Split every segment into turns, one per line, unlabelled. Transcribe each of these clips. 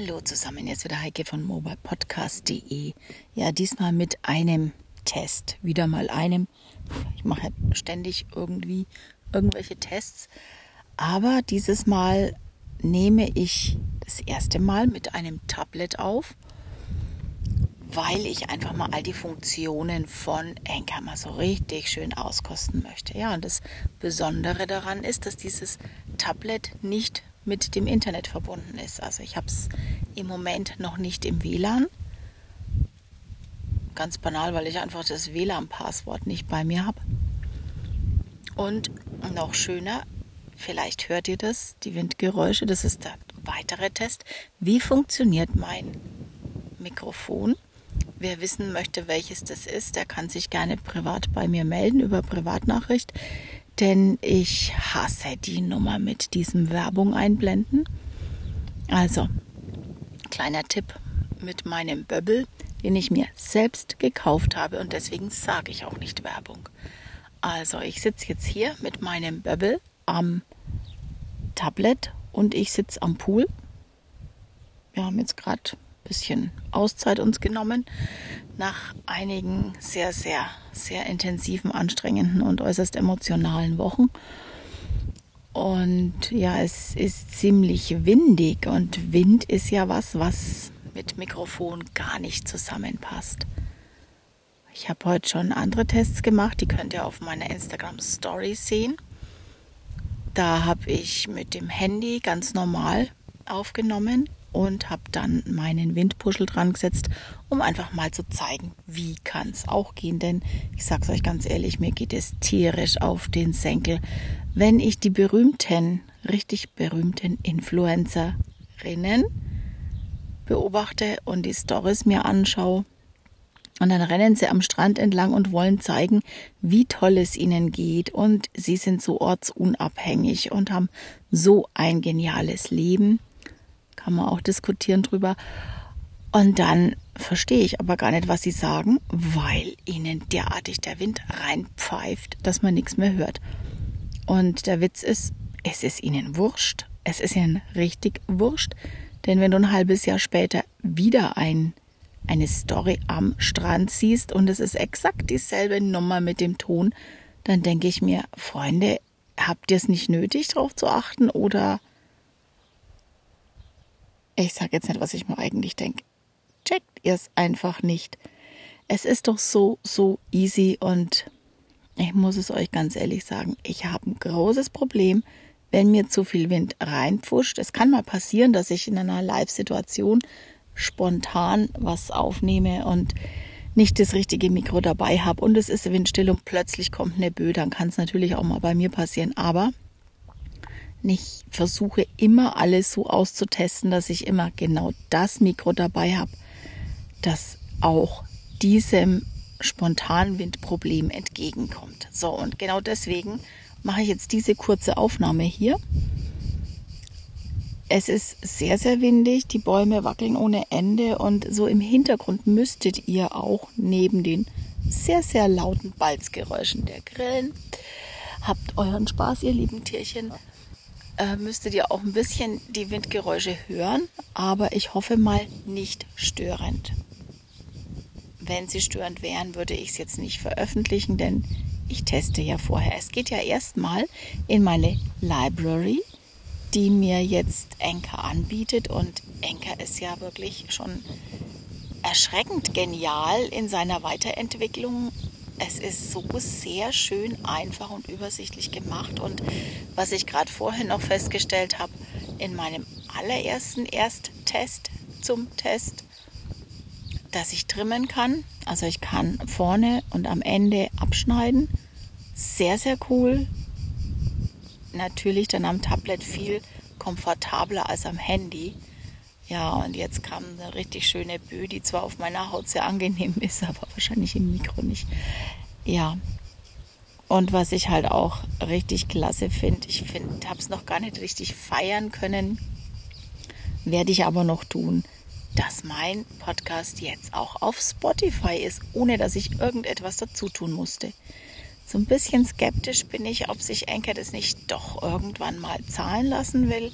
Hallo zusammen, jetzt wieder Heike von mobilepodcast.de. Ja, diesmal mit einem Test, wieder mal einem. Ich mache ständig irgendwie irgendwelche Tests, aber dieses Mal nehme ich das erste Mal mit einem Tablet auf, weil ich einfach mal all die Funktionen von Anchor mal so richtig schön auskosten möchte. Ja, und das Besondere daran ist, dass dieses Tablet nicht mit dem Internet verbunden ist. Also ich habe es im Moment noch nicht im WLAN. Ganz banal, weil ich einfach das WLAN-Passwort nicht bei mir habe. Und noch schöner, vielleicht hört ihr das, die Windgeräusche, das ist der weitere Test. Wie funktioniert mein Mikrofon? Wer wissen möchte, welches das ist, der kann sich gerne privat bei mir melden über Privatnachricht denn ich hasse die Nummer mit diesem Werbung einblenden. Also, kleiner Tipp mit meinem Böbbel, den ich mir selbst gekauft habe und deswegen sage ich auch nicht Werbung. Also, ich sitze jetzt hier mit meinem Böbbel am Tablet und ich sitze am Pool. Wir haben jetzt gerade bisschen Auszeit uns genommen nach einigen sehr, sehr, sehr intensiven, anstrengenden und äußerst emotionalen Wochen. Und ja, es ist ziemlich windig und Wind ist ja was, was mit Mikrofon gar nicht zusammenpasst. Ich habe heute schon andere Tests gemacht, die könnt ihr auf meiner Instagram Story sehen. Da habe ich mit dem Handy ganz normal aufgenommen und habe dann meinen Windpuschel dran gesetzt, um einfach mal zu zeigen, wie kann es auch gehen. Denn ich sage es euch ganz ehrlich, mir geht es tierisch auf den Senkel, wenn ich die berühmten, richtig berühmten Influencerinnen beobachte und die Stories mir anschaue. Und dann rennen sie am Strand entlang und wollen zeigen, wie toll es ihnen geht. Und sie sind so ortsunabhängig und haben so ein geniales Leben kann man auch diskutieren drüber. Und dann verstehe ich aber gar nicht, was sie sagen, weil ihnen derartig der Wind reinpfeift, dass man nichts mehr hört. Und der Witz ist, es ist ihnen wurscht. Es ist ihnen richtig wurscht. Denn wenn du ein halbes Jahr später wieder ein, eine Story am Strand siehst und es ist exakt dieselbe Nummer mit dem Ton, dann denke ich mir, Freunde, habt ihr es nicht nötig, darauf zu achten oder ich sage jetzt nicht, was ich mir eigentlich denke. Checkt ihr es einfach nicht. Es ist doch so, so easy und ich muss es euch ganz ehrlich sagen, ich habe ein großes Problem, wenn mir zu viel Wind reinpfuscht. Es kann mal passieren, dass ich in einer Live-Situation spontan was aufnehme und nicht das richtige Mikro dabei habe und es ist windstill und plötzlich kommt eine Böe, dann kann es natürlich auch mal bei mir passieren. Aber ich versuche immer alles so auszutesten, dass ich immer genau das Mikro dabei habe, das auch diesem spontanen Windproblem entgegenkommt. So, und genau deswegen mache ich jetzt diese kurze Aufnahme hier. Es ist sehr, sehr windig, die Bäume wackeln ohne Ende und so im Hintergrund müsstet ihr auch neben den sehr, sehr lauten Balzgeräuschen der Grillen, habt euren Spaß, ihr lieben Tierchen, äh, müsstet ihr auch ein bisschen die Windgeräusche hören, aber ich hoffe mal nicht störend. Wenn sie störend wären, würde ich es jetzt nicht veröffentlichen, denn ich teste ja vorher. Es geht ja erstmal in meine Library, die mir jetzt Enker anbietet und Enker ist ja wirklich schon erschreckend genial in seiner Weiterentwicklung es ist so sehr schön einfach und übersichtlich gemacht. Und was ich gerade vorhin noch festgestellt habe, in meinem allerersten Ersttest zum Test, dass ich trimmen kann. Also ich kann vorne und am Ende abschneiden. Sehr, sehr cool. Natürlich dann am Tablet viel komfortabler als am Handy. Ja, und jetzt kam eine richtig schöne Bö, die zwar auf meiner Haut sehr angenehm ist, aber wahrscheinlich im Mikro nicht. Ja. Und was ich halt auch richtig klasse finde, ich finde, habe es noch gar nicht richtig feiern können, werde ich aber noch tun, dass mein Podcast jetzt auch auf Spotify ist, ohne dass ich irgendetwas dazu tun musste. So ein bisschen skeptisch bin ich, ob sich Enker das nicht doch irgendwann mal zahlen lassen will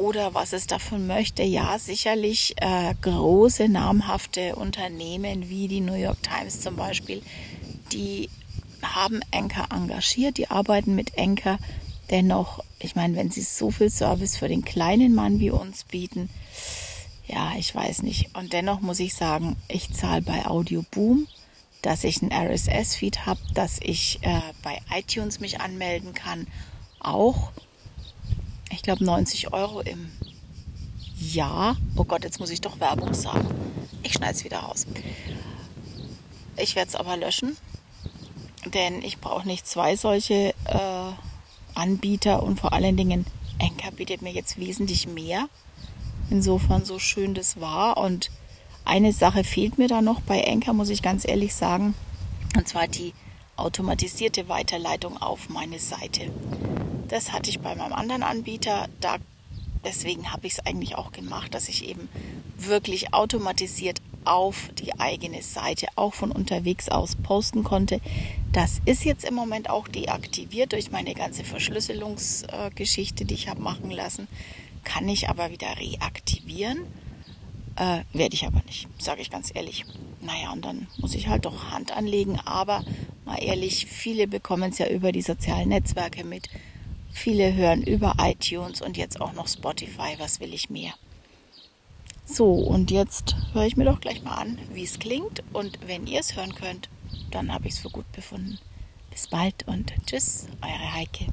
oder was es davon möchte. Ja, sicherlich äh, große namhafte Unternehmen wie die New York Times zum Beispiel, die haben Anchor engagiert, die arbeiten mit Anchor. Dennoch, ich meine, wenn sie so viel Service für den kleinen Mann wie uns bieten, ja, ich weiß nicht. Und dennoch muss ich sagen, ich zahle bei Audio Boom, dass ich einen RSS-Feed habe, dass ich äh, bei iTunes mich anmelden kann, auch, ich glaube, 90 Euro im Jahr. Oh Gott, jetzt muss ich doch Werbung sagen. Ich schneide es wieder raus. Ich werde es aber löschen, denn ich brauche nicht zwei solche äh, Anbieter und vor allen Dingen Enker bietet mir jetzt wesentlich mehr. Insofern so schön das war. Und eine Sache fehlt mir da noch bei Enker, muss ich ganz ehrlich sagen. Und zwar die automatisierte Weiterleitung auf meine Seite. Das hatte ich bei meinem anderen Anbieter. Da, deswegen habe ich es eigentlich auch gemacht, dass ich eben wirklich automatisiert auf die eigene Seite auch von unterwegs aus posten konnte. Das ist jetzt im Moment auch deaktiviert durch meine ganze Verschlüsselungsgeschichte, die ich habe machen lassen. Kann ich aber wieder reaktivieren. Äh, Werde ich aber nicht, sage ich ganz ehrlich. Naja, und dann muss ich halt doch Hand anlegen. Aber mal ehrlich, viele bekommen es ja über die sozialen Netzwerke mit. Viele hören über iTunes und jetzt auch noch Spotify. Was will ich mehr? So, und jetzt höre ich mir doch gleich mal an, wie es klingt. Und wenn ihr es hören könnt, dann habe ich es für gut befunden. Bis bald und tschüss, eure Heike.